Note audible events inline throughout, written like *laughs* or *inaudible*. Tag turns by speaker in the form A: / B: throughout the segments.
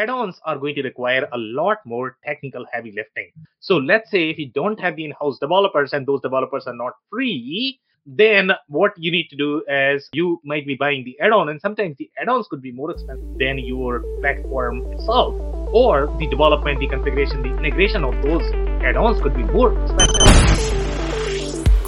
A: add-ons are going to require a lot more technical heavy lifting. So let's say if you don't have the in-house developers and those developers are not free, then what you need to do is you might be buying the add-on and sometimes the add-ons could be more expensive than your platform itself or the development the configuration the integration of those add-ons could be more expensive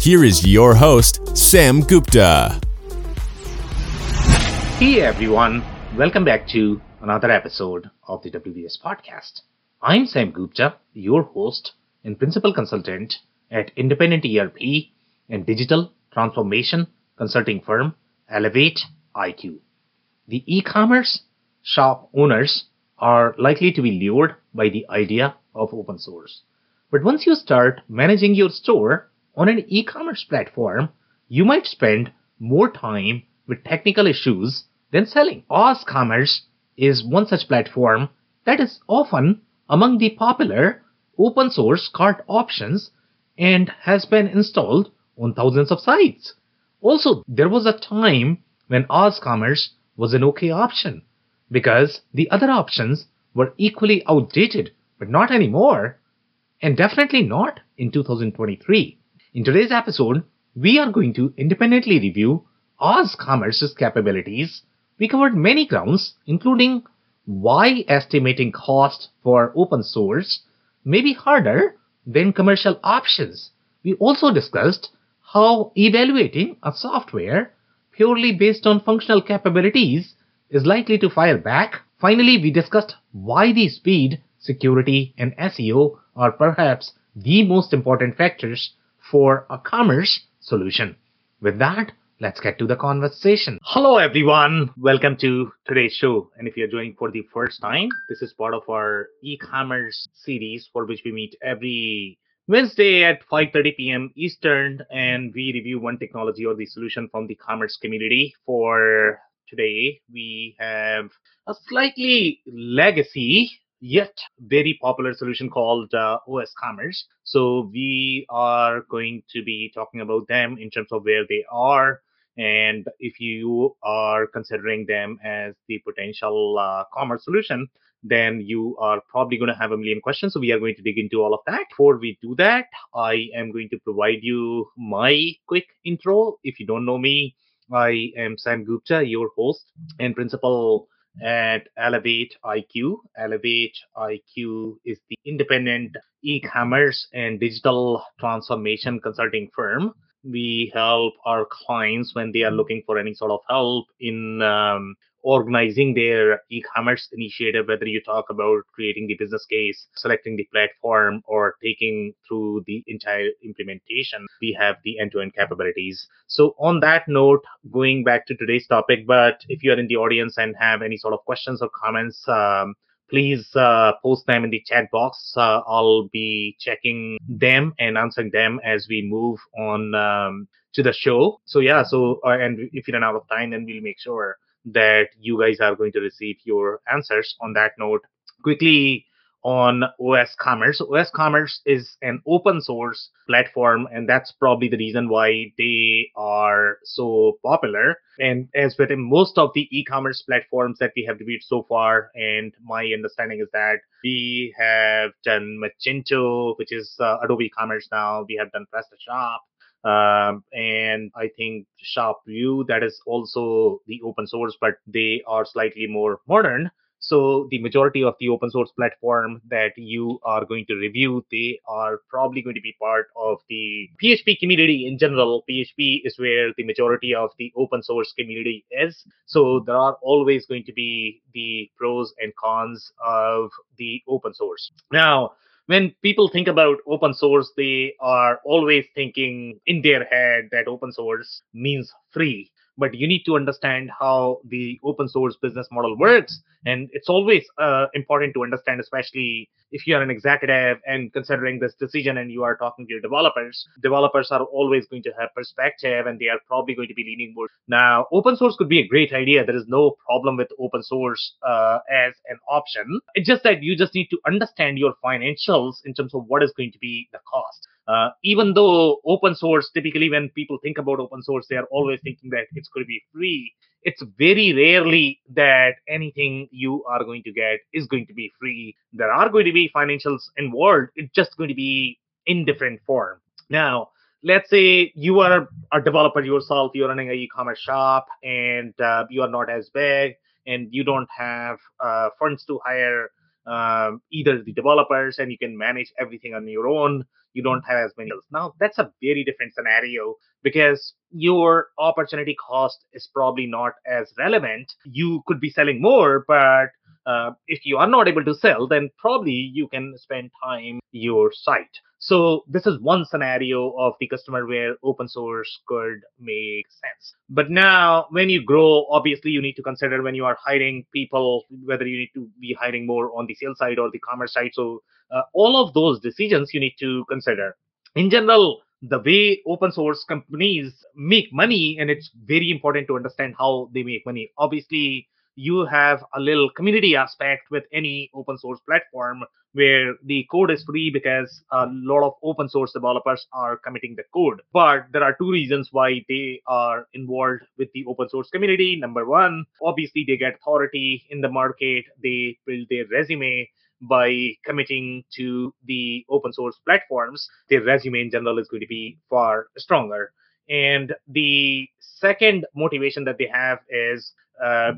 B: here is your host, Sam Gupta.
A: Hey everyone, welcome back to another episode of the WBS Podcast. I'm Sam Gupta, your host and principal consultant at independent ERP and digital transformation consulting firm Elevate IQ. The e-commerce shop owners are likely to be lured by the idea of open source. But once you start managing your store on an e-commerce platform, you might spend more time with technical issues than selling. OzCommerce is one such platform that is often among the popular open source cart options and has been installed on thousands of sites. Also, there was a time when OzCommerce was an okay option because the other options were equally outdated, but not anymore, and definitely not in 2023. In today's episode, we are going to independently review OzCommerce's capabilities. We covered many grounds, including why estimating cost for open source may be harder than commercial options. We also discussed how evaluating a software purely based on functional capabilities is likely to fire back. Finally, we discussed why the speed, security, and SEO are perhaps the most important factors for a commerce solution. With that, let's get to the conversation. Hello, everyone. Welcome to today's show. And if you're joining for the first time, this is part of our e-commerce series for which we meet every Wednesday at 5:30 p.m. Eastern, and we review one technology or the solution from the commerce community. For today, we have a slightly legacy yet very popular solution called uh, OzCommerce. So we are going to be talking about them in terms of where they are, and if you are considering them as the potential uh, commerce solution, then you are probably going to have a million questions. So we are going to dig into all of that. Before we do that, I am going to provide you my quick intro. If you don't know me, I am Sam Gupta, your host and principal at Elevate IQ. Elevate IQ is the independent e-commerce and digital transformation consulting firm we help our clients when they are looking for any sort of help in um, organizing their e-commerce initiative whether you talk about creating the business case selecting the platform or taking through the entire implementation we have the end-to-end capabilities. So on that note going back to today's topic but if you are in the audience and have any sort of questions or comments um, please uh, post them in the chat box. Uh, I'll be checking them and answering them as we move on um, to the show. So yeah, so uh, and if you run out of time, then we'll make sure that you guys are going to receive your answers. On that note, quickly on OzCommerce. OS Commerce is an open source platform, and that's probably the reason why they are so popular. And as with most of the e-commerce platforms that we have reviewed so far, and my understanding is that we have done Magento, which is uh, Adobe Commerce now. We have done PrestaShop. Um, and I think ShopView that is also the open source, but they are slightly more modern. So the majority of the open source platform that you are going to review, they are probably going to be part of the PHP community in general. PHP is where the majority of the open source community is. So there are always going to be the pros and cons of the open source. Now, when people think about open source, they are always thinking in their head that open source means free. But you need to understand how the open source business model works. And it's always uh, important to understand, especially if you are an executive and considering this decision and you are talking to your developers. Developers are always going to have perspective and they are probably going to be leaning more. Now, open source could be a great idea. There is no problem with open source uh, as an option. It's just that you just need to understand your financials in terms of what is going to be the cost. Uh, even though open source, typically when people think about open source, they are always thinking that it's going to be free. It's very rarely that anything you are going to get is going to be free. There are going to be financials involved. It's just going to be in different form. Now, let's say you are a developer yourself, you're running an e-commerce shop, and uh, you are not as big, and you don't have uh, funds to hire um, either the developers, and you can manage everything on your own. You don't have as many now that's a very different scenario because your opportunity cost is probably not as relevant. You could be selling more but uh, if you are not able to sell then probably you can spend time your site so this is one scenario of the customer where open source could make sense. But now when you grow, obviously you need to consider when you are hiring people, whether you need to be hiring more on the sales side or the commerce side. So uh, all of those decisions you need to consider. In general, the way open source companies make money, and it's very important to understand how they make money. Obviously, you have a little community aspect with any open source platform where the code is free because a lot of open source developers are committing the code. But there are two reasons why they are involved with the open source community. Number one, obviously they get authority in the market, they build their resume by committing to the open source platforms, their resume in general is going to be far stronger. And the second motivation that they have is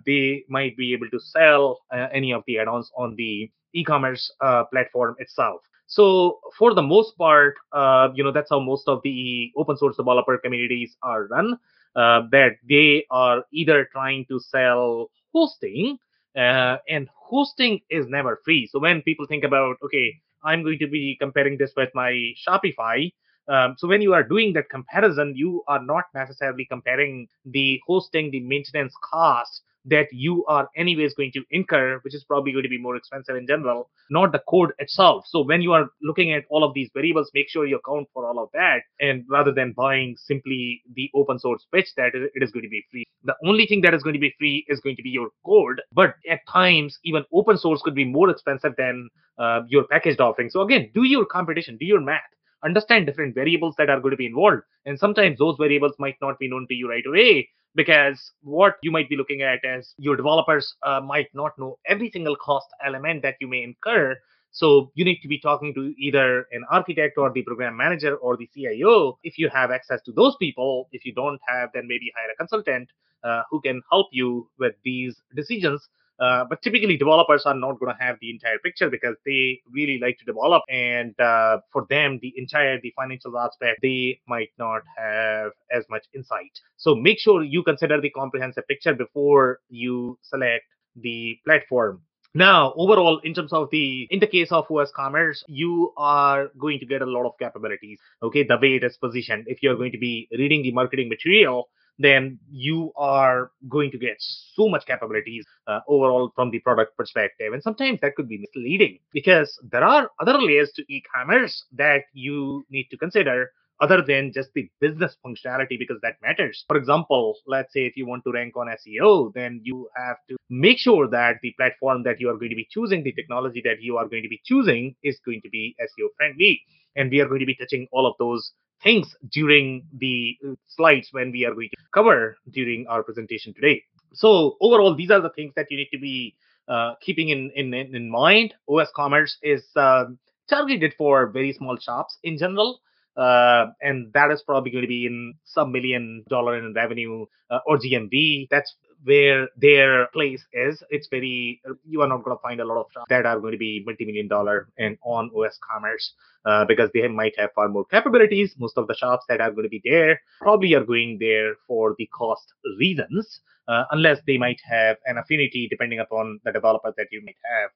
A: they might be able to sell uh, any of the add-ons on the e-commerce uh, platform itself. So for the most part, uh, you know that's how most of the open source developer communities are run. Uh, that they are either trying to sell hosting, uh, and hosting is never free. So when people think about, okay, I'm going to be comparing this with my Shopify, um, so when you are doing that comparison, you are not necessarily comparing the hosting, the maintenance cost that you are anyways going to incur, which is probably going to be more expensive in general, not the code itself. So when you are looking at all of these variables, make sure you account for all of that. And rather than buying simply the open source pitch that it is going to be free, the only thing that is going to be free is going to be your code. But at times, even open source could be more expensive than uh, your packaged offering. So again, do your competition, do your math understand different variables that are going to be involved. And sometimes those variables might not be known to you right away because what you might be looking at is your developers uh, might not know every single cost element that you may incur. So you need to be talking to either an architect or the program manager or the CIO if you have access to those people. If you don't have, then maybe hire a consultant uh, who can help you with these decisions uh, but typically, developers are not going to have the entire picture because they really like to develop, and uh, for them, the entire the financial aspect they might not have as much insight. So make sure you consider the comprehensive picture before you select the platform. Now, overall, in terms of the, in the case of OS Commerce, you are going to get a lot of capabilities. Okay, the way it is positioned. If you're going to be reading the marketing material, then you are going to get so much capabilities uh, overall from the product perspective. And sometimes that could be misleading because there are other layers to e commerce that you need to consider other than just the business functionality because that matters. For example, let's say if you want to rank on SEO, then you have to make sure that the platform that you are going to be choosing, the technology that you are going to be choosing is going to be SEO friendly. And we are going to be touching all of those things during the uh, slides when we are going to cover during our presentation today. So overall, these are the things that you need to be uh, keeping in, in, in mind. OS Commerce is uh, targeted for very small shops in general. Uh, and that is probably going to be in some million dollar in revenue uh, or GMV. That's where their place is. It's very you are not going to find a lot of shops that are going to be multi-million dollar and on OS Commerce uh, because they might have far more capabilities. Most of the shops that are going to be there probably are going there for the cost reasons, uh, unless they might have an affinity depending upon the developer that you might have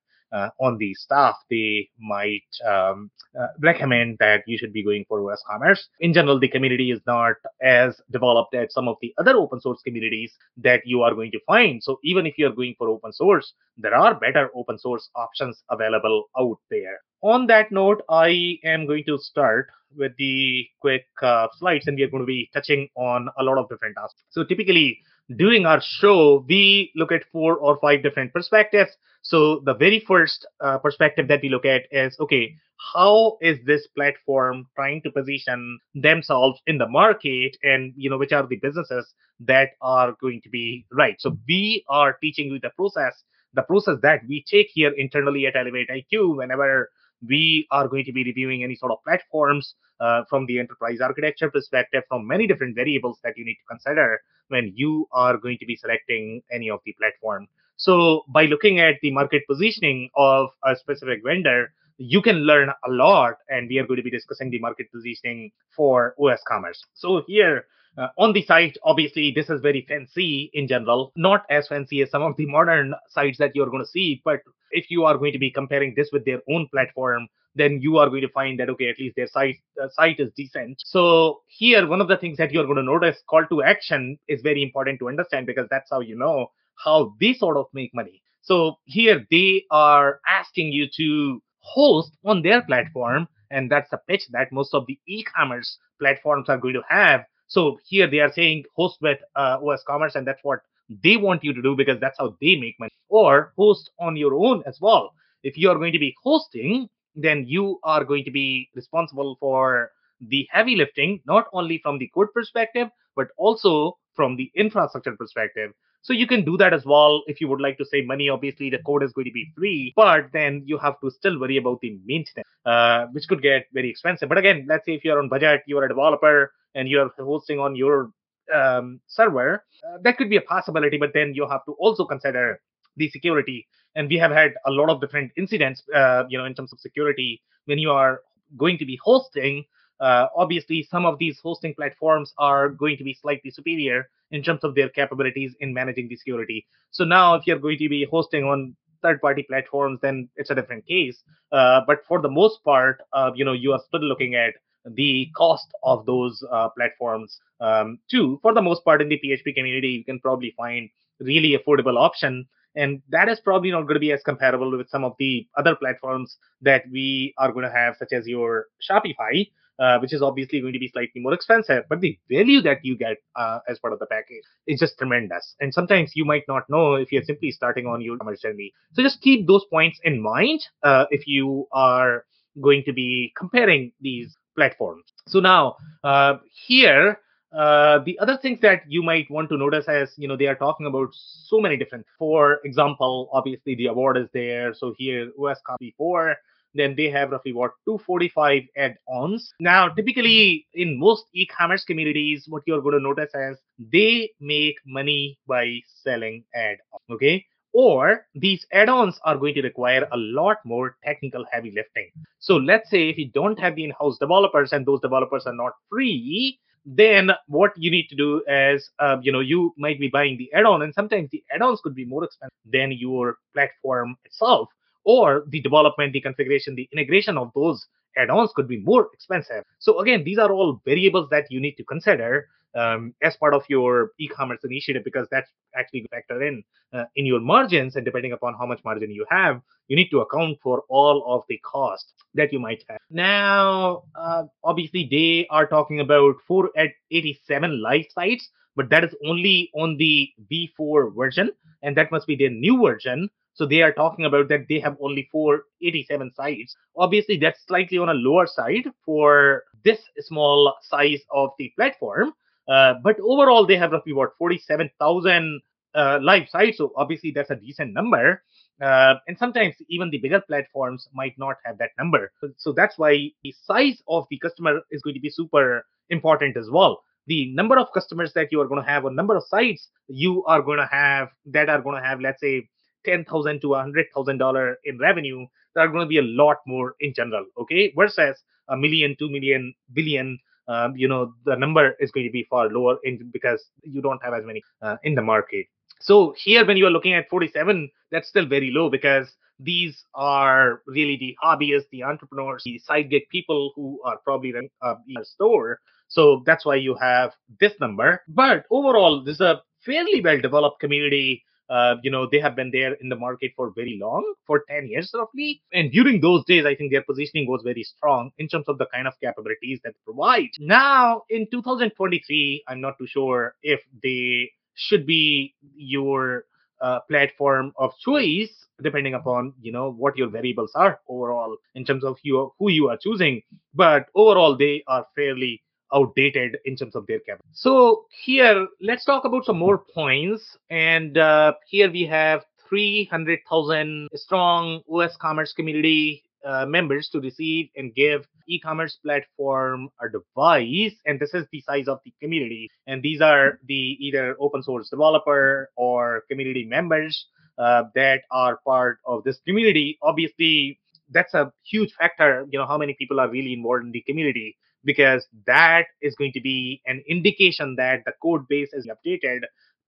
A: on the staff, they might um, uh, recommend that you should be going for OS Commerce. In general, the community is not as developed as some of the other open source communities that you are going to find. So even if you're going for open source, there are better open source options available out there. On that note, I am going to start with the quick uh, slides and we are going to be touching on a lot of different aspects. So typically during our show, we look at four or five different perspectives. So the very first uh, perspective that we look at is okay, how is this platform trying to position themselves in the market, and you know which are the businesses that are going to be right. So we are teaching you the process, the process that we take here internally at Elevate IQ whenever we are going to be reviewing any sort of platforms uh, from the enterprise architecture perspective from many different variables that you need to consider when you are going to be selecting any of the platform. So by looking at the market positioning of a specific vendor, you can learn a lot. And we are going to be discussing the market positioning for OS Commerce. So here uh, on the site, obviously, this is very fancy in general, not as fancy as some of the modern sites that you're going to see. But if you are going to be comparing this with their own platform, then you are going to find that okay, at least their site uh, site is decent. So here, one of the things that you're going to notice, call to action, is very important to understand because that's how you know how they sort of make money. So here they are asking you to host on their platform, and that's the pitch that most of the e-commerce platforms are going to have so here they are saying host with uh, OS Commerce, and that's what they want you to do because that's how they make money. Or host on your own as well. If you are going to be hosting, then you are going to be responsible for the heavy lifting, not only from the code perspective, but also from the infrastructure perspective. So you can do that as well if you would like to save money. Obviously, the code is going to be free, but then you have to still worry about the maintenance, uh, which could get very expensive. But again, let's say if you're on budget, you're a developer, and you're hosting on your um, server, uh, that could be a possibility. But then you have to also consider the security. And we have had a lot of different incidents, uh, you know, in terms of security when you are going to be hosting. Uh, obviously, some of these hosting platforms are going to be slightly superior in terms of their capabilities in managing the security. So now, if you're going to be hosting on third-party platforms, then it's a different case. Uh, but for the most part, uh, you know, you are still looking at the cost of those uh, platforms um, too. For the most part, in the PHP community, you can probably find really affordable option and that is probably not going to be as comparable with some of the other platforms that we are going to have such as your shopify uh, which is obviously going to be slightly more expensive but the value that you get uh, as part of the package is just tremendous. And sometimes you might not know if you're simply starting on your commerce journey. So just keep those points in mind uh, if you are going to be comparing these platforms. So now uh, here uh, the other things that you might want to notice as you know they are talking about so many different for example obviously the award is there. So here os copy 4 then they have roughly what 245 add-ons now typically in most e-commerce communities what you're going to notice is they make money by selling add-ons okay? Or these add-ons are going to require a lot more technical heavy lifting. So let's say if you don't have the in-house developers and those developers are not free then what you need to do is uh, you know you might be buying the add-on and sometimes the add-ons could be more expensive than your platform itself or the development the configuration the integration of those add-ons could be more expensive. So again these are all variables that you need to consider um, as part of your e-commerce initiative because that's actually factor in uh, in your margins and depending upon how much margin you have you need to account for all of the cost that you might have. Now uh, obviously they are talking about 487 live sites but that is only on the v4 version and that must be their new version so they are talking about that they have only 487 sites obviously that's slightly on a lower side for this small size of the platform uh, but overall, they have roughly what 47,000 uh, live sites. So obviously, that's a decent number. Uh, and sometimes even the bigger platforms might not have that number. So that's why the size of the customer is going to be super important as well. The number of customers that you are going to have, or number of sites you are going to have that are going to have, let's say, ten thousand to a hundred thousand dollar in revenue, there are going to be a lot more in general. Okay, versus a million, two million, billion um, you know the number is going to be far lower in because you don't have as many uh, in the market so here when you are looking at 47 that's still very low because these are really the hobbyists, the entrepreneurs, the side gig people who are probably running a store. So that's why you have this number. But overall, this is a fairly well developed community. Uh, you know, they have been there in the market for very long, for 10 years roughly. And during those days, I think their positioning was very strong in terms of the kind of capabilities that provide. Now, in 2023, I'm not too sure if they should be your uh, platform of choice depending upon you know what your variables are overall in terms of you who you are choosing but overall they are fairly outdated in terms of their cap so here let's talk about some more points. And uh, here we have 300000 strong os commerce community uh, members to receive and give. E-commerce platform a device and this is the size of the community. And these are the either open source developer or community members uh, that are part of this community. Obviously that's a huge factor you know how many people are really involved in the community because that is going to be an indication that the code base is updated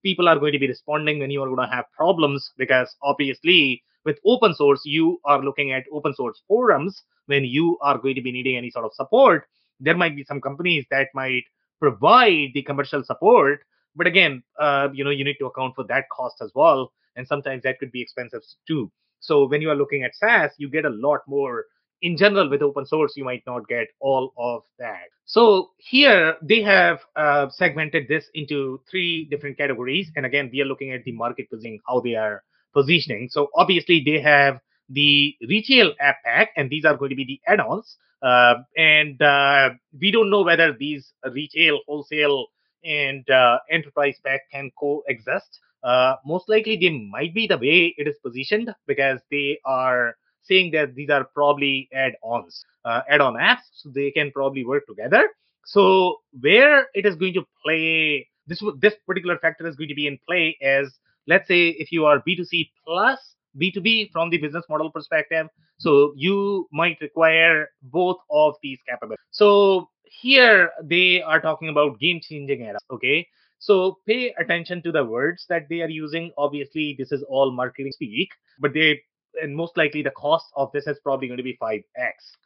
A: people are going to be responding when you are going to have problems because obviously with open source, you are looking at open source forums when you are going to be needing any sort of support. There might be some companies that might provide the commercial support, but again, uh, you know, you need to account for that cost as well, and sometimes that could be expensive too. So when you are looking at SaaS, you get a lot more. In general, with open source, you might not get all of that. So here they have uh, segmented this into three different categories, and again, we are looking at the market positioning, how they are positioning. So obviously they have the retail app pack, and these are going to be the add-ons. Uh, and uh, we don't know whether these retail, wholesale, and uh, enterprise pack can coexist. Uh, most likely, they might be the way it is positioned because they are saying that these are probably add-ons, uh, add-on apps, so they can probably work together. So where it is going to play, this this particular factor is going to be in play as let's say if you are B2C plus B2B from the business model perspective, so you might require both of these capabilities. So here they are talking about game changing era. Okay. So pay attention to the words that they are using. Obviously, this is all marketing speak, but they and most likely the cost of this is probably going to be 5x.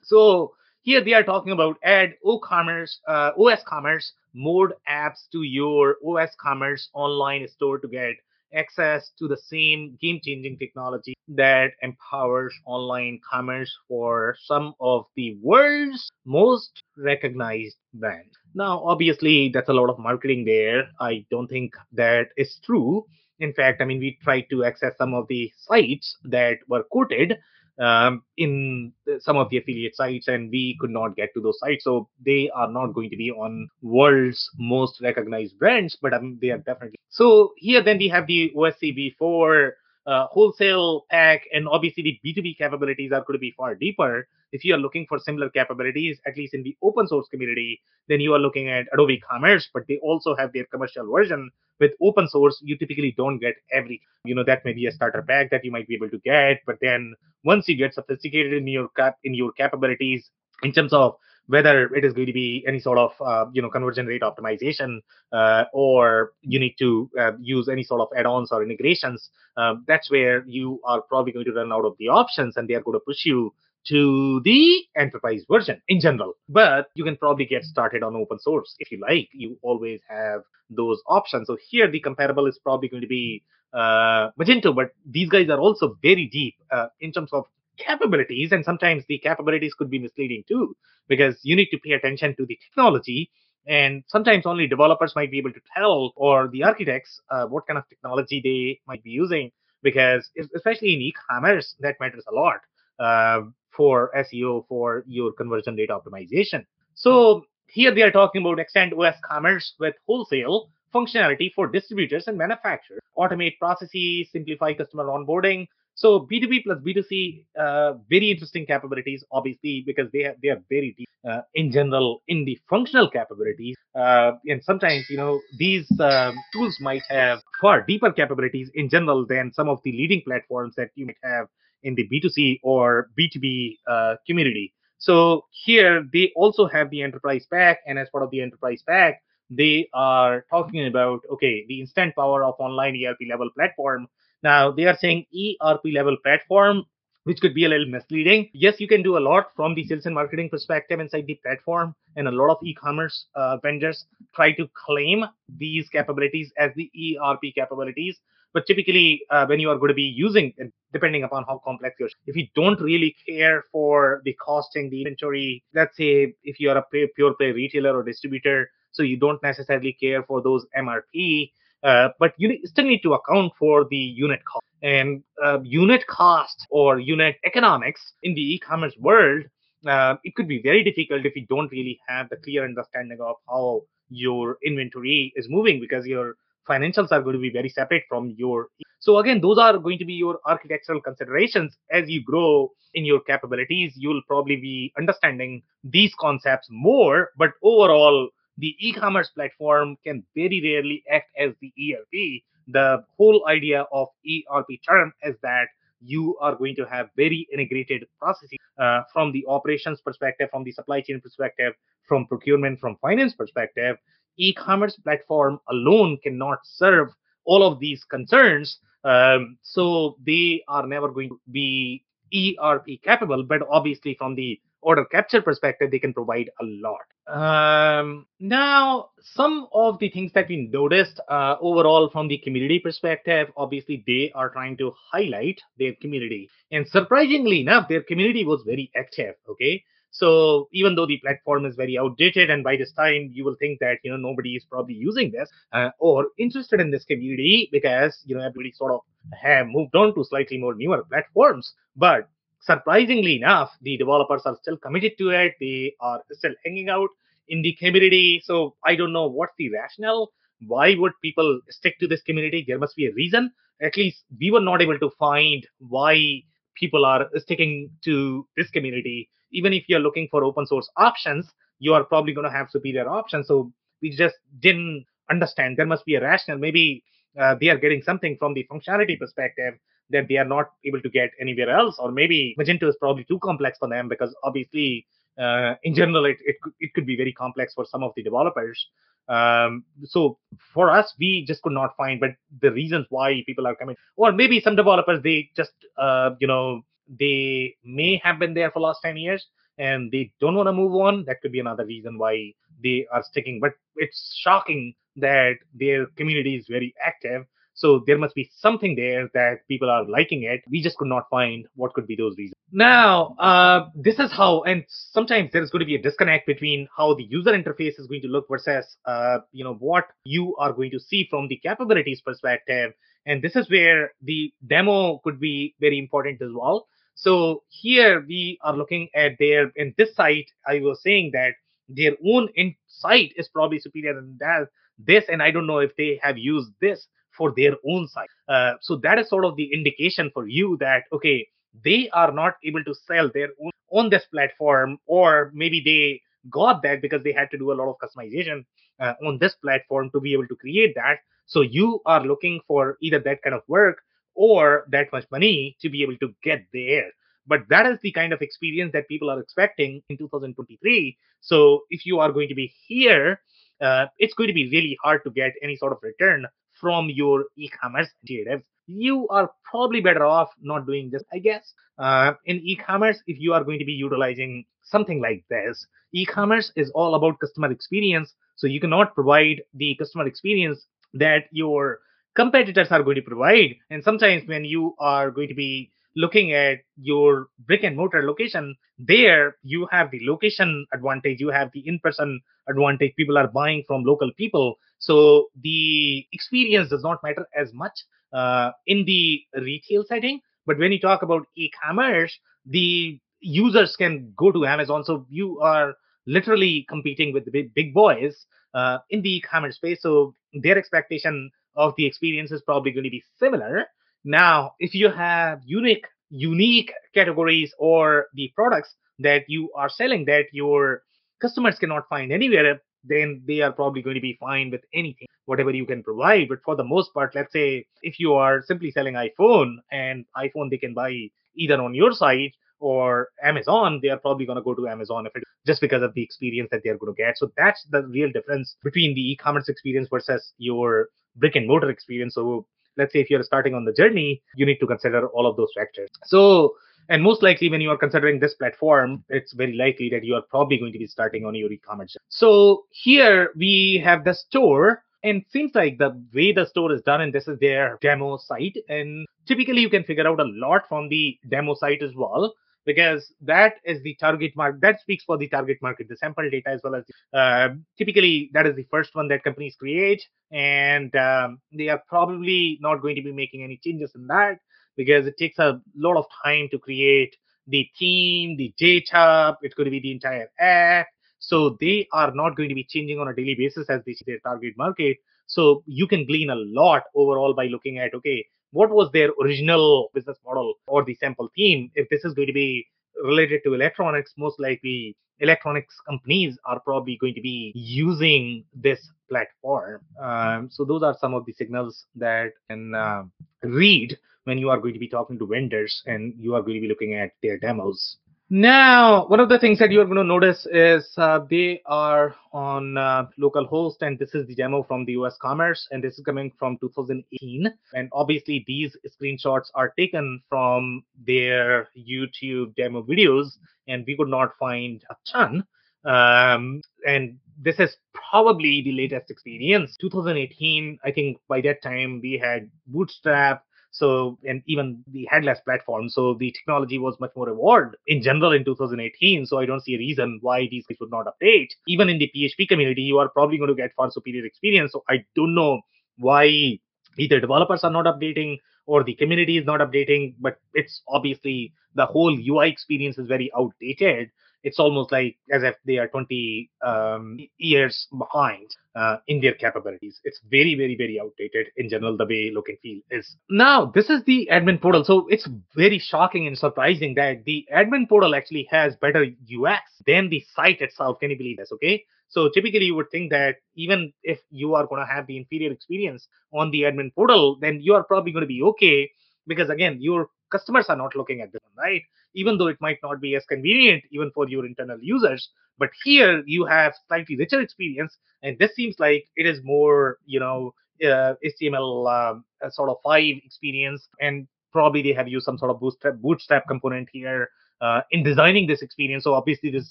A: So here they are talking about add o-commerce, uh, OS commerce mode apps to your OS commerce online store to get access to the same game changing technology that empowers online commerce for some of the world's most recognized brands. Now, obviously, that's a lot of marketing there. I don't think that is true. In fact, I mean, we tried to access some of the sites that were quoted um, in some of the affiliate sites, and we could not get to those sites. So they are not going to be on world's most recognized brands, but mean, they are definitely. So here, then we have the OSC v4 uh, wholesale pack, and obviously the B2B capabilities are going to be far deeper. If you are looking for similar capabilities, at least in the open source community, then you are looking at Adobe Commerce, but they also have their commercial version. With open source, you typically don't get every, you know, that may be a starter pack that you might be able to get. But then once you get sophisticated in your cap in your capabilities in terms of whether it is going to be any sort of uh, you know conversion rate optimization uh, or you need to uh, use any sort of add-ons or integrations um, that's where you are probably going to run out of the options and they are going to push you to the enterprise version in general. But you can probably get started on open source if you like. You always have those options. So here the comparable is probably going to be uh, magento but these guys are also very deep uh, in terms of capabilities. And sometimes the capabilities could be misleading too because you need to pay attention to the technology. And sometimes only developers might be able to tell or the architects uh, what kind of technology they might be using because especially in e-commerce that matters a lot uh, for seo for your conversion rate optimization. So here they are talking about extend os commerce with wholesale functionality for distributors and manufacturers. Automate processes simplify customer onboarding. So B2B plus B2C, uh, very interesting capabilities, obviously, because they have, they are very deep uh, in general in the functional capabilities. Uh, and sometimes, you know, these um, tools might have far deeper capabilities in general than some of the leading platforms that you might have in the B2C or B2B uh, community. So here they also have the enterprise pack, and as part of the enterprise pack, they are talking about okay, the instant power of online ERP level platform now they are saying ERP level platform. which could be a little misleading. Yes, you can do a lot from the sales and marketing perspective inside the platform, and a lot of e-commerce uh, vendors try to claim these capabilities as the ERP capabilities. But typically, uh, when you are going to be using it, depending upon how complex you're, if you don't really care for the costing, the inventory, let's say if you are a pure play retailer or distributor, so you don't necessarily care for those MRP, uh, but you still need to account for the unit cost and uh, unit cost or unit economics in the e-commerce world. Uh, it could be very difficult if you don't really have the clear understanding of how your inventory is moving because your financials are going to be very separate from your so again those are going to be your architectural considerations. As you grow in your capabilities you'll probably be understanding these concepts more but overall the e-commerce platform can very rarely act as the erp the whole idea of erp term is that you are going to have very integrated processes uh, from the operations perspective from the supply chain perspective from procurement from finance perspective e-commerce platform alone cannot serve all of these concerns. Um, so they are never going to be ERP capable, but obviously from the order capture perspective, they can provide a lot. Um, now, some of the things that we noticed uh, overall from the community perspective, obviously they are trying to highlight their community. And surprisingly enough, their community was very active. Okay. So even though the platform is very outdated, and by this time you will think that you know nobody is probably using this uh, or interested in this community because you know everybody sort of have moved on to slightly more newer platforms. But surprisingly enough, the developers are still committed to it. They are still hanging out in the community. So I don't know what's the rationale. Why would people stick to this community? There must be a reason. At least we were not able to find why people are sticking to this community even if you're looking for open source options, you are probably going to have superior options. So we just didn't understand. There must be a rationale. Maybe uh, they are getting something from the functionality perspective that they are not able to get anywhere else, or maybe Magento is probably too complex for them because obviously, uh, in general, it, it it could be very complex for some of the developers. Um, so for us, we just could not find, but the reasons why people are coming, or maybe some developers they just uh, you know they may have been there for last 10 years and they don't want to move on. That could be another reason why they are sticking. But it's shocking that their community is very active. So there must be something there that people are liking it. We just could not find what could be those reasons. Now uh, this is how and sometimes there is going to be a disconnect between how the user interface is going to look versus uh, you know what you are going to see from the capabilities perspective. And this is where the demo could be very important as well so here we are looking at their in this site. I was saying that their own site is probably superior than that this, and I don't know if they have used this for their own site. Uh, so that is sort of the indication for you that okay, they are not able to sell their own on this platform, or maybe they got that because they had to do a lot of customization uh, on this platform to be able to create that. So you are looking for either that kind of work or that much money to be able to get there. But that is the kind of experience that people are expecting in 2023. So if you are going to be here, uh, it's going to be really hard to get any sort of return from your e-commerce initiatives. You are probably better off not doing this, I guess. Uh, in e-commerce, if you are going to be utilizing something like this, e-commerce is all about customer experience. So you cannot provide the customer experience that your competitors are going to provide. And sometimes when you are going to be looking at your brick and mortar location, there you have the location advantage, you have the in person advantage. People are buying from local people. So the experience does not matter as much uh, in the retail setting. But when you talk about e commerce, the users can go to Amazon. So you are literally competing with the big, boys uh, in the e-commerce space. So their expectation of the experience is probably going to be similar. Now, if you have unique unique categories or the products that you are selling that your customers cannot find anywhere, then they are probably going to be fine with anything, whatever you can provide. But for the most part, let's say if you are simply selling iPhone and iPhone they can buy either on your site or Amazon, they are probably going to go to Amazon if it just because of the experience that they're going to get. So that's the real difference between the e-commerce experience versus your brick and mortar experience. So let's say if you're starting on the journey, you need to consider all of those factors. So and most likely, when you are considering this platform, it's very likely that you are probably going to be starting on your e-commerce. So here we have the store and seems like the way the store is done and this is their demo site and typically you can figure out a lot from the demo site as well because that is the target market that speaks for the target market the sample data as well as uh, typically that is the first one that companies create and um, they are probably not going to be making any changes in that because it takes a lot of time to create the theme, the data. Going to be the entire app. So they are not going to be changing on a daily basis as they see their target market. So you can glean a lot overall by looking at, okay, what was their original business model or the sample theme? If this is going to be related to electronics, most likely electronics companies are probably going to be using this platform. Um, so those are some of the signals that can uh, read when you are going to be talking to vendors and you are going to be looking at their demos. Now, one of the things that you're going to notice is uh, they are on uh, localhost, and this is the demo from the OS Commerce, and this is coming from 2018. And obviously, these screenshots are taken from their YouTube demo videos, and we could not find a ton. Um, and this is probably the latest experience. 2018, I think by that time we had Bootstrap, so, and even the headless platform. So the technology was much more evolved in general in 2018. So I don't see a reason why these guys would not update. Even in the PHP community, you are probably going to get far superior experience. So I don't know why either developers are not updating or the community is not updating, but it's obviously the whole UI experience is very outdated it's almost like as if they are 20 um, years behind uh, in their capabilities. It's very, very, very outdated in general, the way look and feel is. Now, this is the admin portal. So it's very shocking and surprising that the admin portal actually has better UX than the site itself. Can you believe this? Okay. So typically, you would think that even if you are going to have the inferior experience on the admin portal, then you are probably going to be okay because again, your customers are not looking at this, right? even though it might not be as convenient even for your internal users. But here you have slightly richer experience, and this seems like it is more, you know, uh, HTML um, sort of five experience, and probably they have used some sort of bootstrap, bootstrap component here uh, in designing this experience. So obviously this is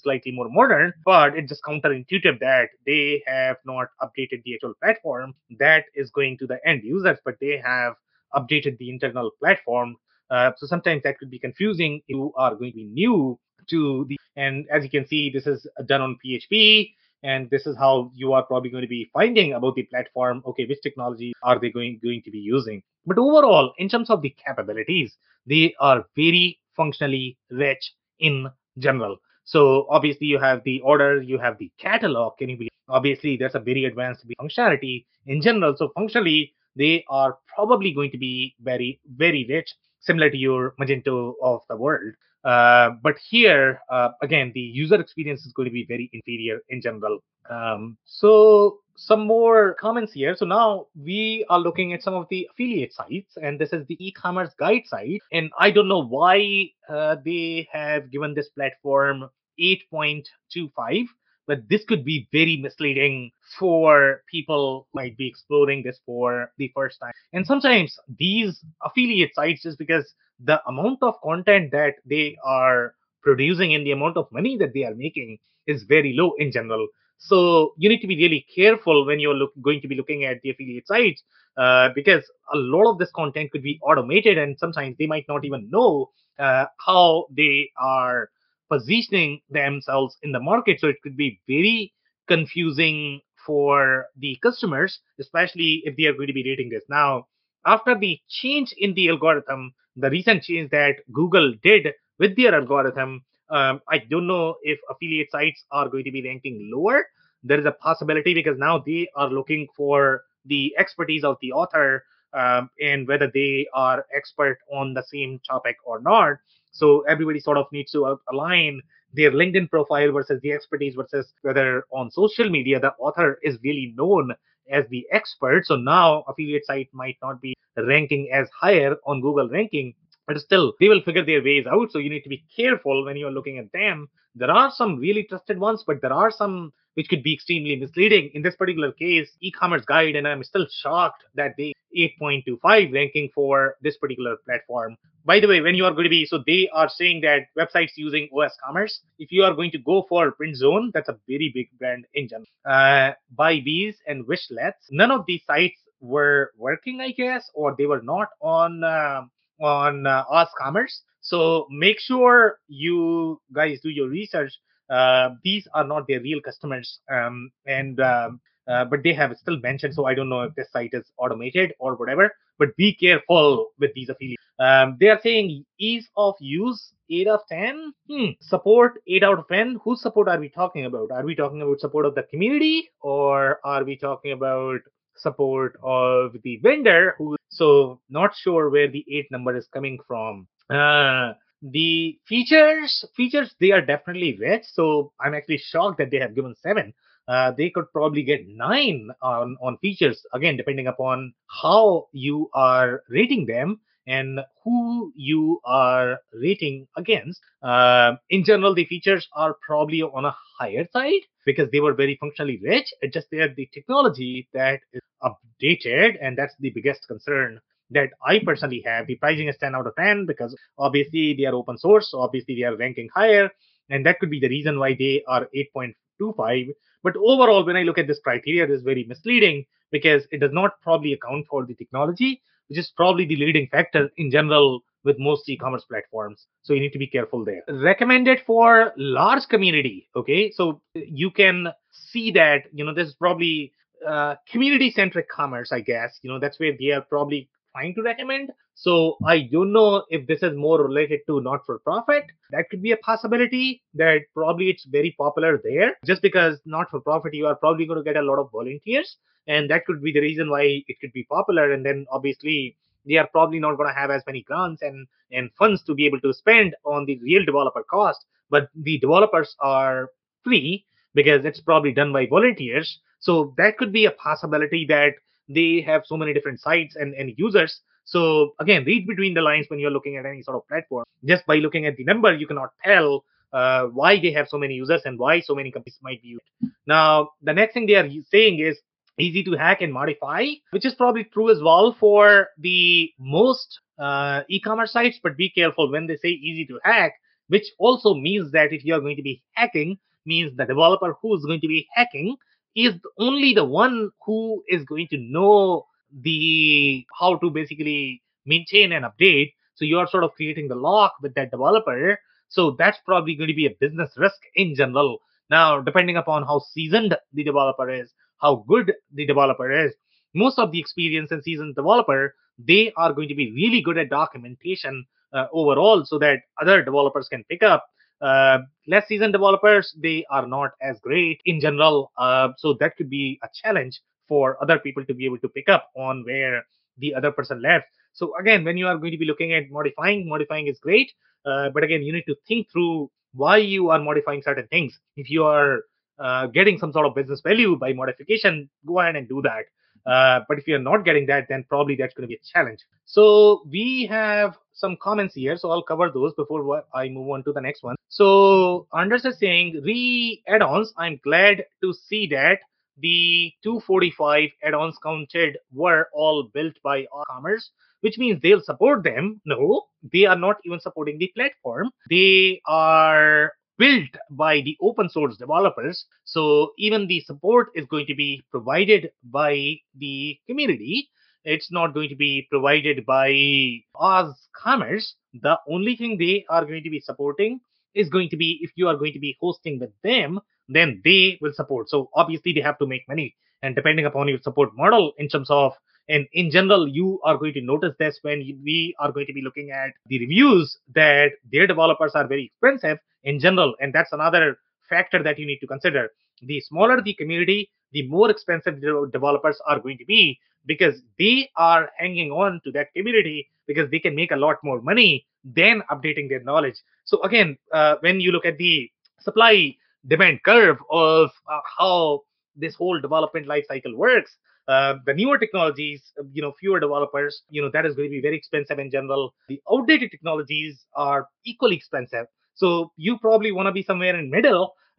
A: slightly more modern, but it's just counterintuitive that they have not updated the actual platform that is going to the end users, but they have updated the internal platform uh, so sometimes that could be confusing. You are going to be new to the, and as you can see, this is done on PHP. And this is how you are probably going to be finding about the platform. Okay, which technology are they going, going to be using? But overall, in terms of the capabilities, they are very functionally rich in general. So obviously you have the order, you have the catalog. Can you believe? Obviously, there's a very advanced functionality in general. So functionally, they are probably going to be very, very rich similar to your Magento of the world. Uh, but here, uh, again, the user experience is going to be very inferior in general. Um, so some more comments here. So now we are looking at some of the affiliate sites, and this is the e-commerce guide site. And I don't know why uh, they have given this platform 8.25 but this could be very misleading for people might be exploring this for the first time. And sometimes these affiliate sites, just because the amount of content that they are producing and the amount of money that they are making is very low in general. So you need to be really careful when you're look, going to be looking at the affiliate sites uh, because a lot of this content could be automated and sometimes they might not even know uh, how they are positioning themselves in the market. So it could be very confusing for the customers, especially if they are going to be rating this. Now, after the change in the algorithm, the recent change that Google did with their algorithm, um, I don't know if affiliate sites are going to be ranking lower. There is a possibility because now they are looking for the expertise of the author um, and whether they are expert on the same topic or not. So everybody sort of needs to align their LinkedIn profile versus the expertise versus whether on social media the author is really known as the expert. So now affiliate site might not be ranking as higher on Google ranking, but still they will figure their ways out. So you need to be careful when you're looking at them. There are some really trusted ones, but there are some which could be extremely misleading. In this particular case, e-commerce guide, and I'm still shocked that they 8.25 ranking for this particular platform. By the way, when you are going to be, so they are saying that websites using OS Commerce, if you are going to go for Print Zone, that's a very big brand in general. Uh, Buy-Bees and Wishlets, none of these sites were working, I guess, or they were not on uh, on uh, OS Commerce. So make sure you guys do your research. Uh, these are not their real customers, um, and um, uh, but they have still mentioned. So I don't know if this site is automated or whatever. But be careful with these affiliates. Um, they are saying ease of use 8 out of 10 hmm. support 8 out of 10 whose support are we talking about are we talking about support of the community or are we talking about support of the vendor who so not sure where the 8 number is coming from uh, the features features they are definitely rich so i'm actually shocked that they have given 7 uh, they could probably get nine on, on features again depending upon how you are rating them and who you are rating against uh, in general the features are probably on a higher side because they were very functionally rich it's just they're the technology that is updated and that's the biggest concern that I personally have. The pricing is 10 out of 10 because obviously they are open source, so obviously they are ranking higher, and that could be the reason why they are 8.25. But overall, when I look at this criteria, it is very misleading because it does not probably account for the technology, which is probably the leading factor in general with most e-commerce platforms. So you need to be careful there. Recommended for large community. Okay, so you can see that you know this is probably uh, community centric commerce. I guess you know that's where they are probably trying to recommend. So I don't know if this is more related to not for profit. That could be a possibility that probably it's very popular there. Just because not for profit, you are probably going to get a lot of volunteers. And that could be the reason why it could be popular. And then obviously they are probably not going to have as many grants and, and funds to be able to spend on the real developer cost. But the developers are free because it's probably done by volunteers. So that could be a possibility that they have so many different sites and, and users. So again, read between the lines when you're looking at any sort of platform. Just by looking at the number, you cannot tell uh, why they have so many users and why so many companies might be used. Now, the next thing they are saying is easy to hack and modify, which is probably true as well for the most uh, e-commerce sites. But be careful when they say easy to hack, which also means that if you are going to be hacking, means the developer who is going to be hacking is only the one who is going to know the how to basically maintain and update. So you are sort of creating the lock with that developer. So that's probably going to be a business risk in general. Now, depending upon how seasoned the developer is, how good the developer is, most of the experienced and seasoned developer, they are going to be really good at documentation uh, overall so that other developers can pick up uh, less seasoned developers they are not as great in general. Uh, so that could be a challenge for other people to be able to pick up on where the other person left. So again when you are going to be looking at modifying modifying is great. Uh, but again you need to think through why you are modifying certain things. If you are uh, getting some sort of business value by modification go ahead and do that uh, but if you're not getting that, then probably that's going to be a challenge. So we have some comments here. So I'll cover those before I move on to the next one. So Anders is saying re add-ons. I'm glad to see that the 245 add-ons counted were all built by commerce which means they'll support them no they are not even supporting the platform they are built by the open source developers. So even the support is going to be provided by the community. It's not going to be provided by OS Commerce. The only thing they are going to be supporting is going to be if you are going to be hosting with them, then they will support. So obviously they have to make money. And depending upon your support model in terms of and in general, you are going to notice this when we are going to be looking at the reviews that their developers are very expensive in general. And that's another factor that you need to consider. The smaller the community, the more expensive developers are going to be because they are hanging on to that community because they can make a lot more money than updating their knowledge. So, again, uh, when you look at the supply demand curve of uh, how this whole development life cycle works, uh, the newer technologies, you know, fewer developers, you know, that is going to be very expensive in general. The outdated technologies are equally expensive. So you probably want to be somewhere in middle *laughs*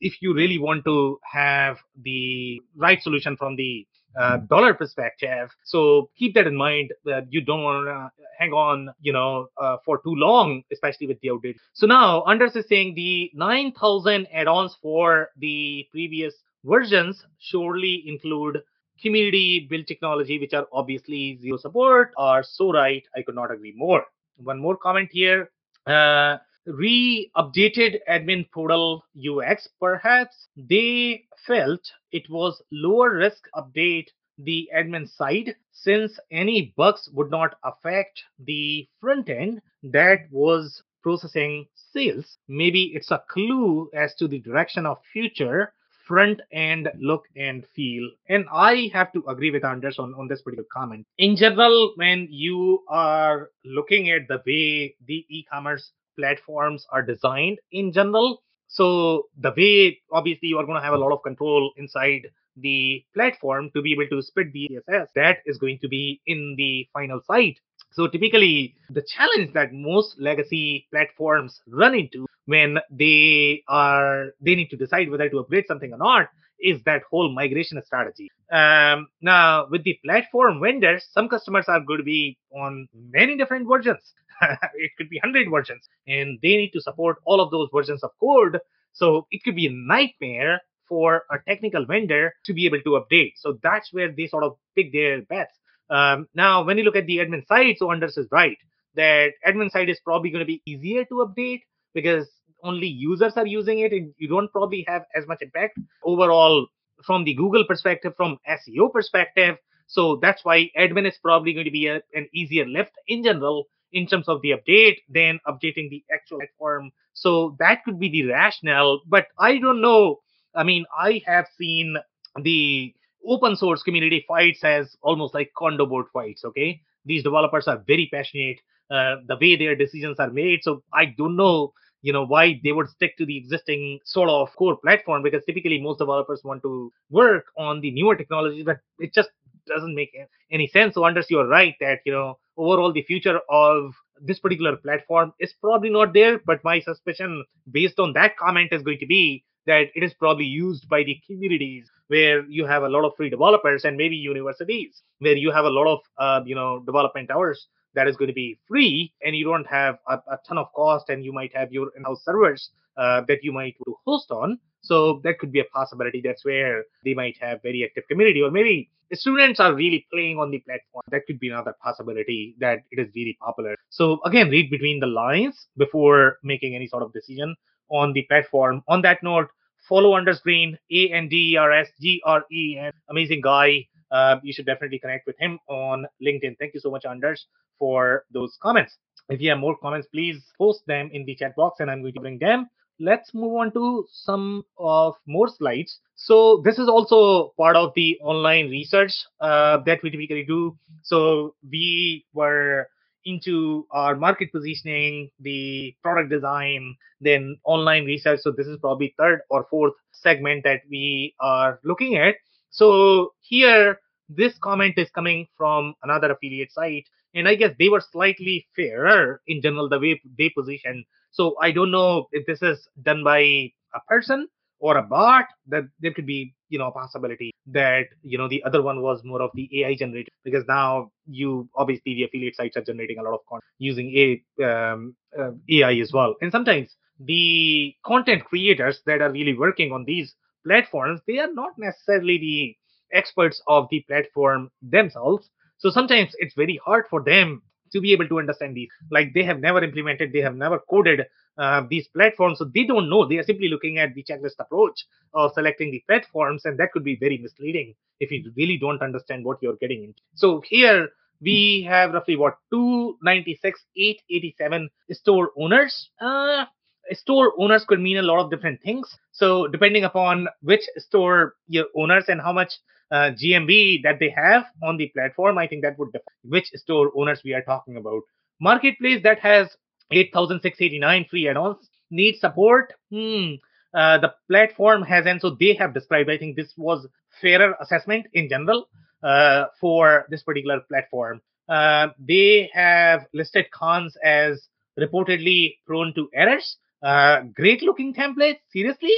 A: if you really want to have the right solution from the uh, dollar perspective. So keep that in mind that you don't want to hang on, you know, uh, for too long, especially with the outdated. So now Anders is saying the 9,000 add-ons for the previous versions surely include community build technology, which are obviously zero support, are so right. I could not agree more. One more comment here. Uh, re-updated admin portal UX, perhaps they felt it was lower risk update the admin side since any bugs would not affect the front end that was processing sales. Maybe it's a clue as to the direction of future front end look and feel. And I have to agree with Anders on, on this particular comment. In general, when you are looking at the way the e-commerce platforms are designed in general, so the way obviously you are going to have a lot of control inside the platform to be able to split the CSS, that is going to be in the final site. So typically, the challenge that most legacy platforms run into when they are they need to decide whether to upgrade something or not is that whole migration strategy. Um, now, with the platform vendors, some customers are going to be on many different versions. *laughs* it could be 100 versions, and they need to support all of those versions of code. So it could be a nightmare for a technical vendor to be able to update. So that's where they sort of pick their bets. Um, now, when you look at the admin side, so Anders is right that admin side is probably going to be easier to update because only users are using it and you don't probably have as much impact overall from the Google perspective, from SEO perspective. So that's why admin is probably going to be a, an easier lift in general in terms of the update than updating the actual platform. So that could be the rationale, but I don't know. I mean, I have seen the open source community fights as almost like condo board fights. Okay, these developers are very passionate. Uh, the way their decisions are made. So I don't know you know why they would stick to the existing sort of core platform because typically most developers want to work on the newer technologies but it just doesn't make any sense so unless you're right that you know overall the future of this particular platform is probably not there but my suspicion based on that comment is going to be that it is probably used by the communities where you have a lot of free developers and maybe universities where you have a lot of uh, you know development hours that is going to be free and you don't have a, a ton of cost and you might have your in-house servers uh, that you might host on so that could be a possibility that's where they might have very active community or maybe the students are really playing on the platform that could be another possibility that it is really popular so again read between the lines before making any sort of decision on the platform on that note follow Anders Green a n d r s g r e amazing guy uh, you should definitely connect with him on LinkedIn. Thank you so much, Anders, for those comments. If you have more comments, please post them in the chat box and I'm going to bring them. Let's move on to some of more slides. So this is also part of the online research uh, that we typically do. So we were into our market positioning, the product design, then online research. So this is probably third or fourth segment that we are looking at. So here this comment is coming from another affiliate site and i guess they were slightly fairer in general the way they position so i don't know if this is done by a person or a bot that there could be you know a possibility that you know the other one was more of the ai generated because now you obviously the affiliate sites are generating a lot of content using a um, uh, ai as well and sometimes the content creators that are really working on these platforms they are not necessarily the experts of the platform themselves. So sometimes it's very hard for them to be able to understand these. Like they have never implemented, they have never coded uh, these platforms, so they don't know. They are simply looking at the checklist approach of selecting the platforms, and that could be very misleading if you really don't understand what you're getting into. So here we have roughly what 296, 887 store owners. Uh, store owners could mean a lot of different things. So depending upon which store your owners and how much uh, GMV that they have on the platform, I think that would define which store owners we are talking about. Marketplace that has 8,689 free add-ons need support. Hmm. Uh, the platform has, and so they have described. I think this was fairer assessment in general uh, for this particular platform. Uh, they have listed cons as reportedly prone to errors. Uh, great looking templates. Seriously,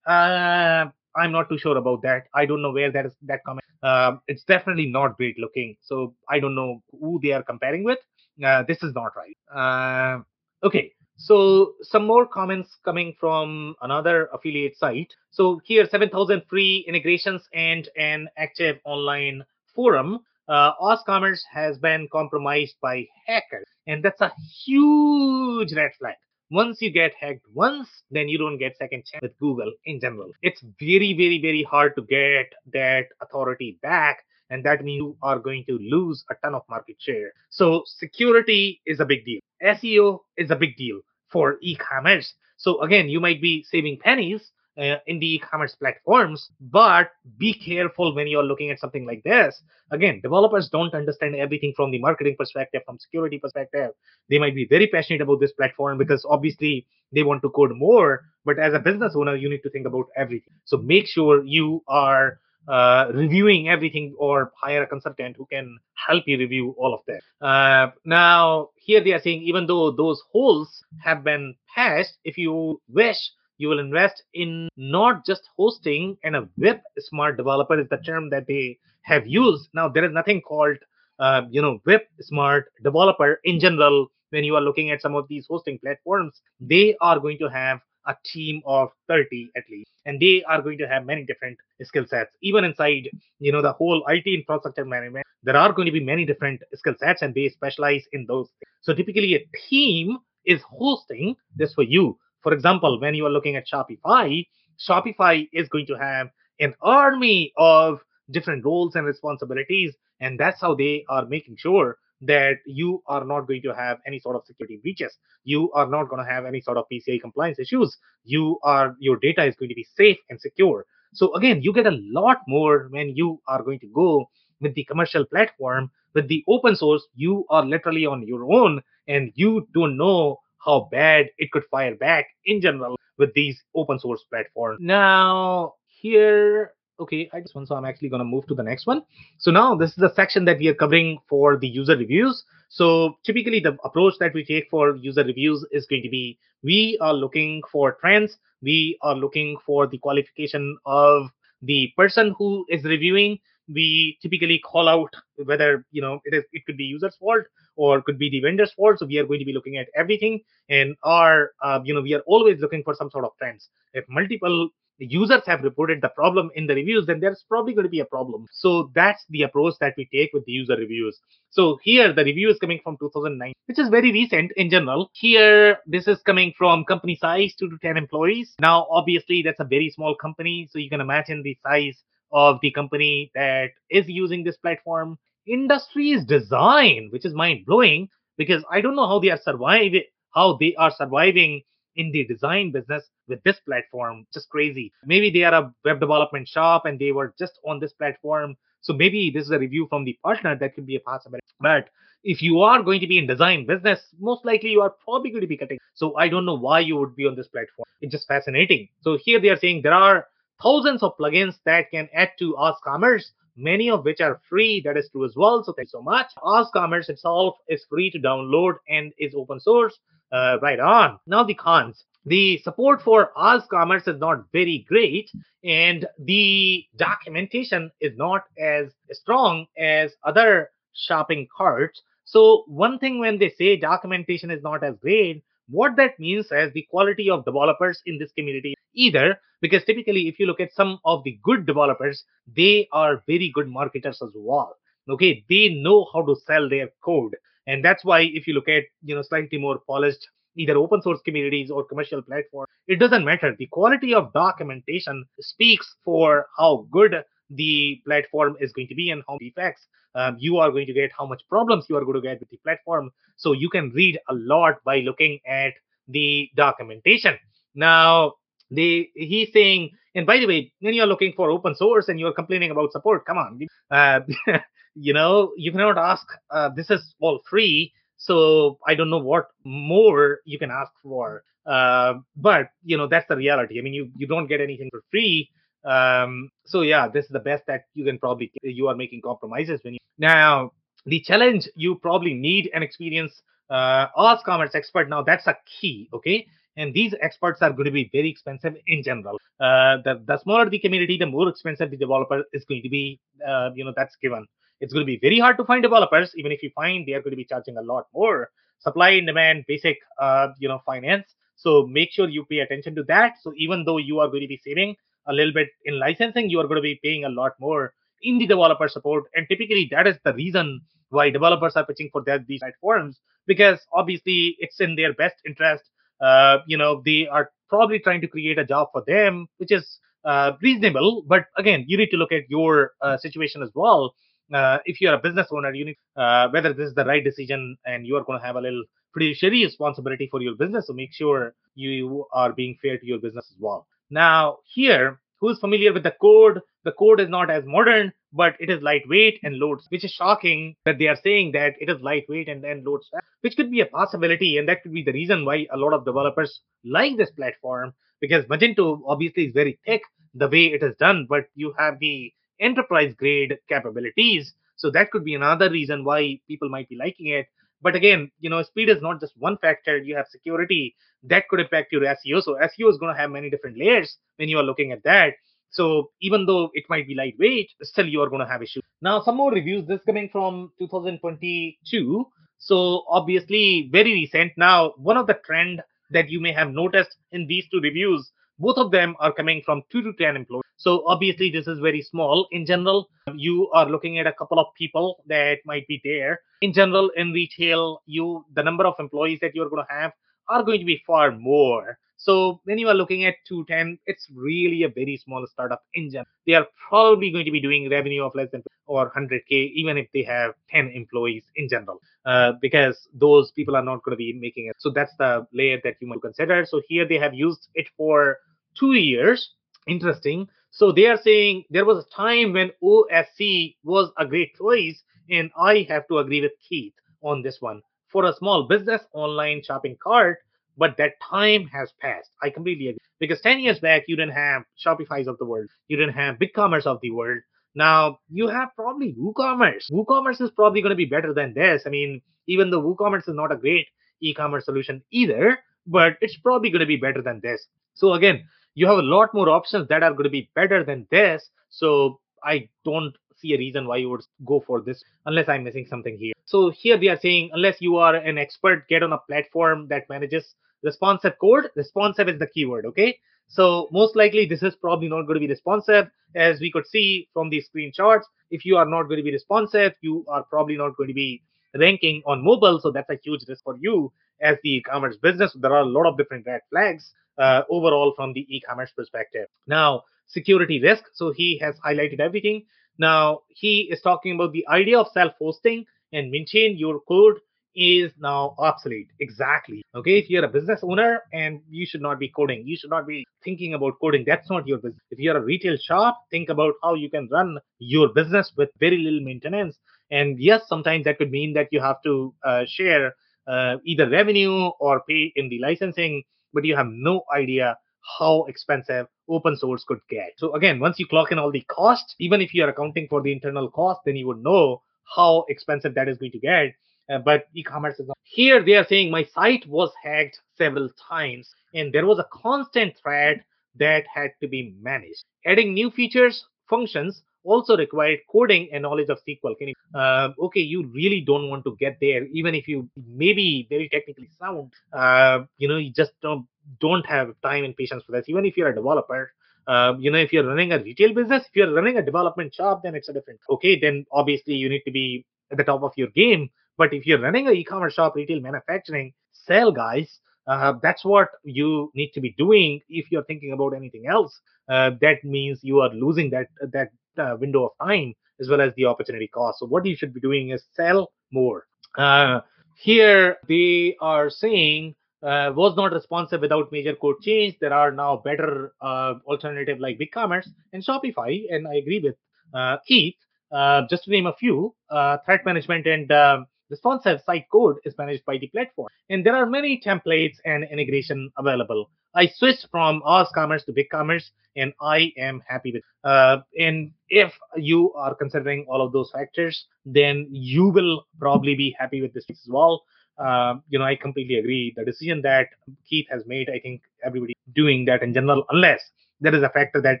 A: uh, I'm not too sure about that. I don't know where that is that comment. Um, it's definitely not great looking. So I don't know who they are comparing with. Uh, this is not right. Uh, okay, so some more comments coming from another affiliate site. So here, 7,000 free integrations and an active online forum. Uh, OS Commerce has been compromised by hackers, and that's a huge red flag. Once you get hacked once, then you don't get second chance with Google in general. It's very, very, very hard to get that authority back and that means you are going to lose a ton of market share. So security is a big deal. SEO is a big deal for e-commerce. So again, you might be saving pennies uh, in the e-commerce platforms, but be careful when you're looking at something like this. Again, developers don't understand everything from the marketing perspective, from security perspective. They might be very passionate about this platform because obviously they want to code more. But as a business owner, you need to think about everything. So make sure you are uh, reviewing everything or hire a consultant who can help you review all of that. Uh, now, here they are saying even though those holes have been patched, if you wish, you will invest in not just hosting and a web smart developer is the term that they have used. Now, there is nothing called, uh, you know, web smart developer in general. When you are looking at some of these hosting platforms, they are going to have a team of 30 at least and they are going to have many different skill sets even inside you know the whole it infrastructure management there are going to be many different skill sets and they specialize in those so typically a team is hosting this for you for example when you are looking at shopify shopify is going to have an army of different roles and responsibilities and that's how they are making sure that you are not going to have any sort of security breaches. You are not going to have any sort of PCI compliance issues. You are your data is going to be safe and secure. So again, you get a lot more when you are going to go with the commercial platform. With the open source, you are literally on your own and you don't know how bad it could fire back in general with these open source platforms. Now, here okay i just want so i'm actually going to move to the next one. So now this is the section that we are covering for the user reviews. So typically the approach that we take for user reviews is going to be we are looking for trends. We are looking for the qualification of the person who is reviewing we typically call out whether you know it is it could be user's fault or could be the vendor's fault so we are going to be looking at everything and our uh, you know we are always looking for some sort of trends if multiple users have reported the problem in the reviews, then there's probably going to be a problem. So that's the approach that we take with the user reviews. So here the review is coming from 2009, which is very recent in general. Here, this is coming from company size, two to 10 employees. Now, obviously, that's a very small company. So you can imagine the size of the company that is using this platform. Industry's design, which is mind blowing because I don't know how they are surviving, how they are surviving in the design business with this platform. Just crazy. Maybe they are a web development shop and they were just on this platform. So maybe this is a review from the partner that could be a possibility. But if you are going to be in design business, most likely you are probably going to be cutting. So I don't know why you would be on this platform. It's just fascinating. So here they are saying there are thousands of plugins that can add to OS Commerce, many of which are free. That is true as well. So thanks so much. OS Commerce itself is free to download and is open source. Uh, right on. Now the cons. The support for OS Commerce is not very great, and the documentation is not as strong as other shopping carts. So one thing when they say documentation is not as great, what that means is the quality of developers in this community either because typically if you look at some of the good developers they are very good marketers as well. Okay they know how to sell their code. And that's why if you look at you know slightly more polished either open source communities or commercial platforms it doesn't matter. The quality of documentation speaks for how good the platform is going to be and how defects um, you are going to get how much problems you are going to get with the platform. So you can read a lot by looking at the documentation. Now they he's saying and by the way when you're looking for open source and you're complaining about support come on uh, *laughs* you know you cannot ask uh, this is all free so i don't know what more you can ask for. Uh, but you know that's the reality. I mean you you don't get anything for free. Um, so yeah this is the best that you can probably you are making compromises when you now the challenge you probably need an experienced uh, commerce expert. Now that's a key okay and these experts are going to be very expensive in general. Uh, the the smaller the community, the more expensive the developer is going to be. Uh, you know that's given. It's going to be very hard to find developers. Even if you find, they are going to be charging a lot more. Supply and demand, basic, uh, you know, finance. So make sure you pay attention to that. So even though you are going to be saving a little bit in licensing, you are going to be paying a lot more in the developer support. And typically, that is the reason why developers are pitching for these platforms because obviously it's in their best interest. Uh, you know, they are probably trying to create a job for them, which is uh, reasonable. But again, you need to look at your uh, situation as well. Uh, if you're a business owner, you need uh, whether this is the right decision, and you are going to have a little fiduciary responsibility for your business. So make sure you are being fair to your business as well. Now, here, who's familiar with the code? The code is not as modern, but it is lightweight and loads, which is shocking that they are saying that it is lightweight and then loads which could be a possibility. And that could be the reason why a lot of developers like this platform because Magento obviously is very thick the way it is done, but you have the enterprise grade capabilities. So that could be another reason why people might be liking it. But again, you know, speed is not just one factor. You have security that could impact your SEO. So SEO is going to have many different layers when you are looking at that. So even though it might be lightweight, still you are going to have issues. Now, some more reviews. This coming from 2022. So obviously very recent. Now, one of the trend that you may have noticed in these two reviews, both of them are coming from two to ten employees. So obviously this is very small. In general, you are looking at a couple of people that might be there. In general, in retail, you the number of employees that you're going to have are going to be far more. So when you are looking at 210, it's really a very small startup engine. They are probably going to be doing revenue of less than or 100k, even if they have 10 employees in general, uh, because those people are not going to be making it. So that's the layer that you might consider. So here they have used it for two years. Interesting. So they are saying there was a time when OSC was a great choice, and I have to agree with Keith on this one. For a small business online shopping cart, but that time has passed. I completely agree. Because 10 years back, you didn't have Shopify's of the world, you didn't have BigCommerce of the world. Now you have probably WooCommerce. WooCommerce is probably going to be better than this. I mean, even though WooCommerce is not a great e-commerce solution either, but it's probably going to be better than this. So again, you have a lot more options that are going to be better than this. So I don't see a reason why you would go for this unless I'm missing something here. So here they are saying unless you are an expert, get on a platform that manages responsive code. Responsive is the keyword, okay? So most likely this is probably not going to be responsive as we could see from these screenshots. If you are not going to be responsive, you are probably not going to be ranking on mobile. So that's a huge risk for you as the e-commerce business. There are a lot of different red flags uh, overall from the e-commerce perspective. Now, security risk. So he has highlighted everything. Now he is talking about the idea of self-hosting and maintain your code is now obsolete. Exactly. Okay. If you're a business owner and you should not be coding, you should not be thinking about coding. That's not your business. If you're a retail shop, think about how you can run your business with very little maintenance. And yes, sometimes that could mean that you have to uh, share uh, either revenue or pay in the licensing, but you have no idea how expensive open source could get. So again, once you clock in all the costs, even if you are accounting for the internal cost, then you would know how expensive that is going to get. Uh, but e-commerce is not. Here they are saying my site was hacked several times, and there was a constant threat that had to be managed. Adding new features, functions also required coding and knowledge of SQL. Can you, uh, okay, you really don't want to get there, even if you maybe very technically sound. Uh, you know, you just don't don't have time and patience for this. Even if you're a developer, uh, you know, if you're running a retail business, if you're running a development shop, then it's a different. Okay, then obviously you need to be at the top of your game. But if you're running an e-commerce shop, retail manufacturing, sell guys, uh, that's what you need to be doing. If you're thinking about anything else, uh, that means you are losing that that uh, window of time as well as the opportunity cost. So what you should be doing is sell more. Uh, here they are saying uh, was not responsive without major code change. There are now better uh, alternative like BigCommerce and Shopify, and I agree with uh, Keith. Uh, just to name a few, uh, threat management and um, responsive site code is managed by the platform, and there are many templates and integration available. I switched from Commerce to Big Commerce, and I am happy with. Uh, and if you are considering all of those factors, then you will probably be happy with this as well. uh, you know, I completely agree. The decision that Keith has made, I think everybody doing that in general, unless there is a factor that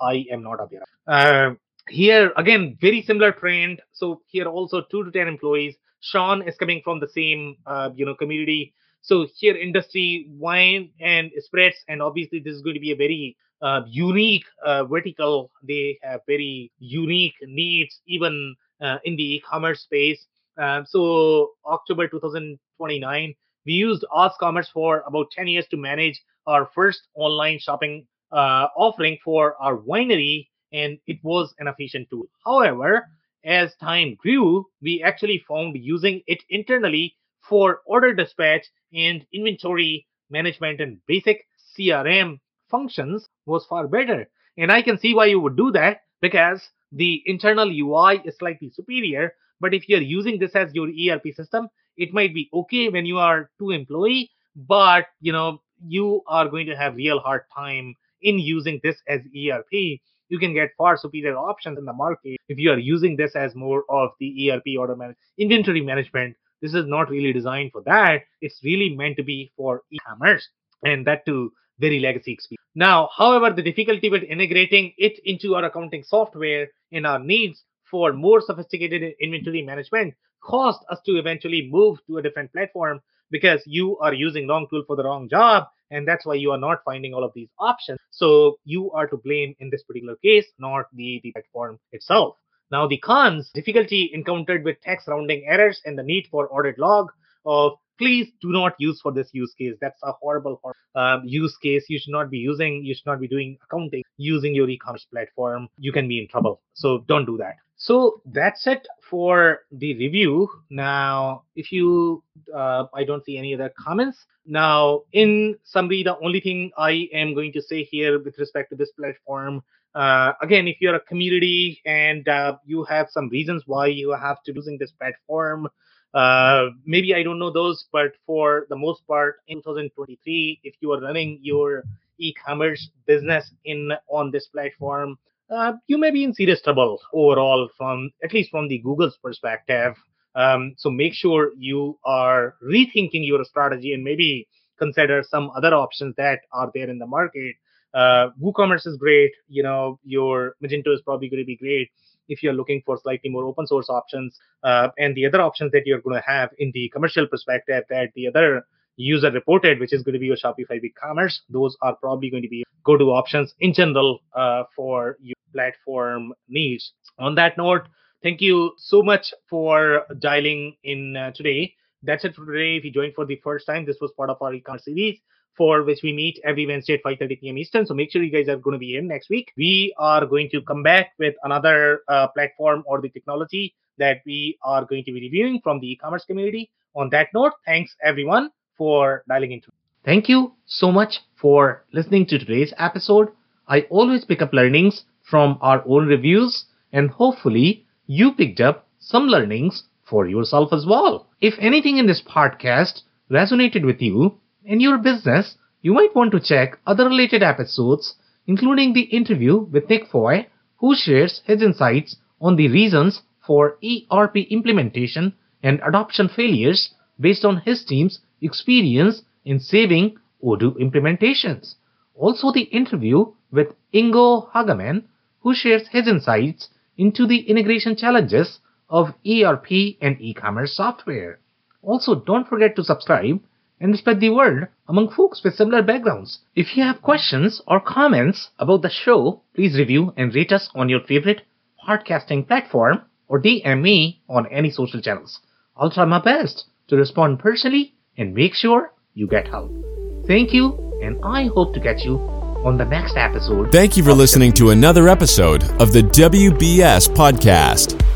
A: I am not aware of. Uh, here again, very similar trend. So here also two to ten employees. Sean is coming from the same uh, you know community. So here industry wine and spreads, and obviously this is going to be a very uh, unique uh, vertical. They have very unique needs, even uh, in the e-commerce space. Um, so October 2029, we used OS Commerce for about 10 years to manage our first online shopping uh, offering for our winery, and it was an efficient tool. However, as time grew, we actually found using it internally for order dispatch and inventory management and basic CRM functions was far better. And I can see why you would do that because the internal UI is slightly superior. But if you're using this as your ERP system, it might be okay when you are two employee, but you know you are going to have real hard time in using this as ERP you can get far superior options in the market if you are using this as more of the ERP order management, inventory management. This is not really designed for that. It's really meant to be for e-commerce and that too very legacy experience. Now, however, the difficulty with integrating it into our accounting software and our needs for more sophisticated inventory management caused us to eventually move to a different platform because you are using wrong tool for the wrong job and that's why you are not finding all of these options so you are to blame in this particular case not the, the platform itself now the cons difficulty encountered with text rounding errors and the need for audit log of please do not use for this use case. That's a horrible um, use case. You should not be using you should not be doing accounting using your e-commerce platform. You can be in trouble. So don't do that. So that's it for the review. Now, if you, uh, I don't see any other comments. Now, in summary, the only thing I am going to say here with respect to this platform, uh, again, if you're a community and uh, you have some reasons why you have to using this platform, uh, maybe I don't know those, but for the most part, in 2023, if you are running your e-commerce business in on this platform, uh, you may be in serious trouble overall from at least from the Google's perspective. Um, so make sure you are rethinking your strategy and maybe consider some other options that are there in the market. Uh, WooCommerce is great. You know, your Magento is probably going to be great if you're looking for slightly more open source options. Uh, and the other options that you're going to have in the commercial perspective that the other user reported, which is going to be your Shopify BigCommerce, those are probably going to be go-to options in general uh, for your platform needs. On that note, thank you so much for dialing in uh, today. That's it for today. If you joined for the first time, this was part of our e-commerce series for which we meet every Wednesday at 5:30 p.m. Eastern. So make sure you guys are going to be in next week. We are going to come back with another uh, platform or the technology that we are going to be reviewing from the e-commerce community. On that note, thanks everyone for dialing into. Thank you so much for listening to today's episode. I always pick up learnings from our own reviews and hopefully you picked up some learnings for yourself as well. If anything in this podcast resonated with you in your business, you might want to check other related episodes, including the interview with Nick Foy, who shares his insights on the reasons for ERP implementation and adoption failures based on his team's experience in saving Odoo implementations. Also, the interview with Ingo Hagemann, who shares his insights into the integration challenges of ERP and e-commerce software. Also, don't forget to subscribe and spread the word among folks with similar backgrounds. If you have questions or comments about the show, please review and rate us on your favorite podcasting platform or DM me on any social channels. I'll try my best to respond personally and make sure you get help. Thank you, and I hope to catch you on the next episode.
B: Thank you for listening to another episode of the WBS Podcast.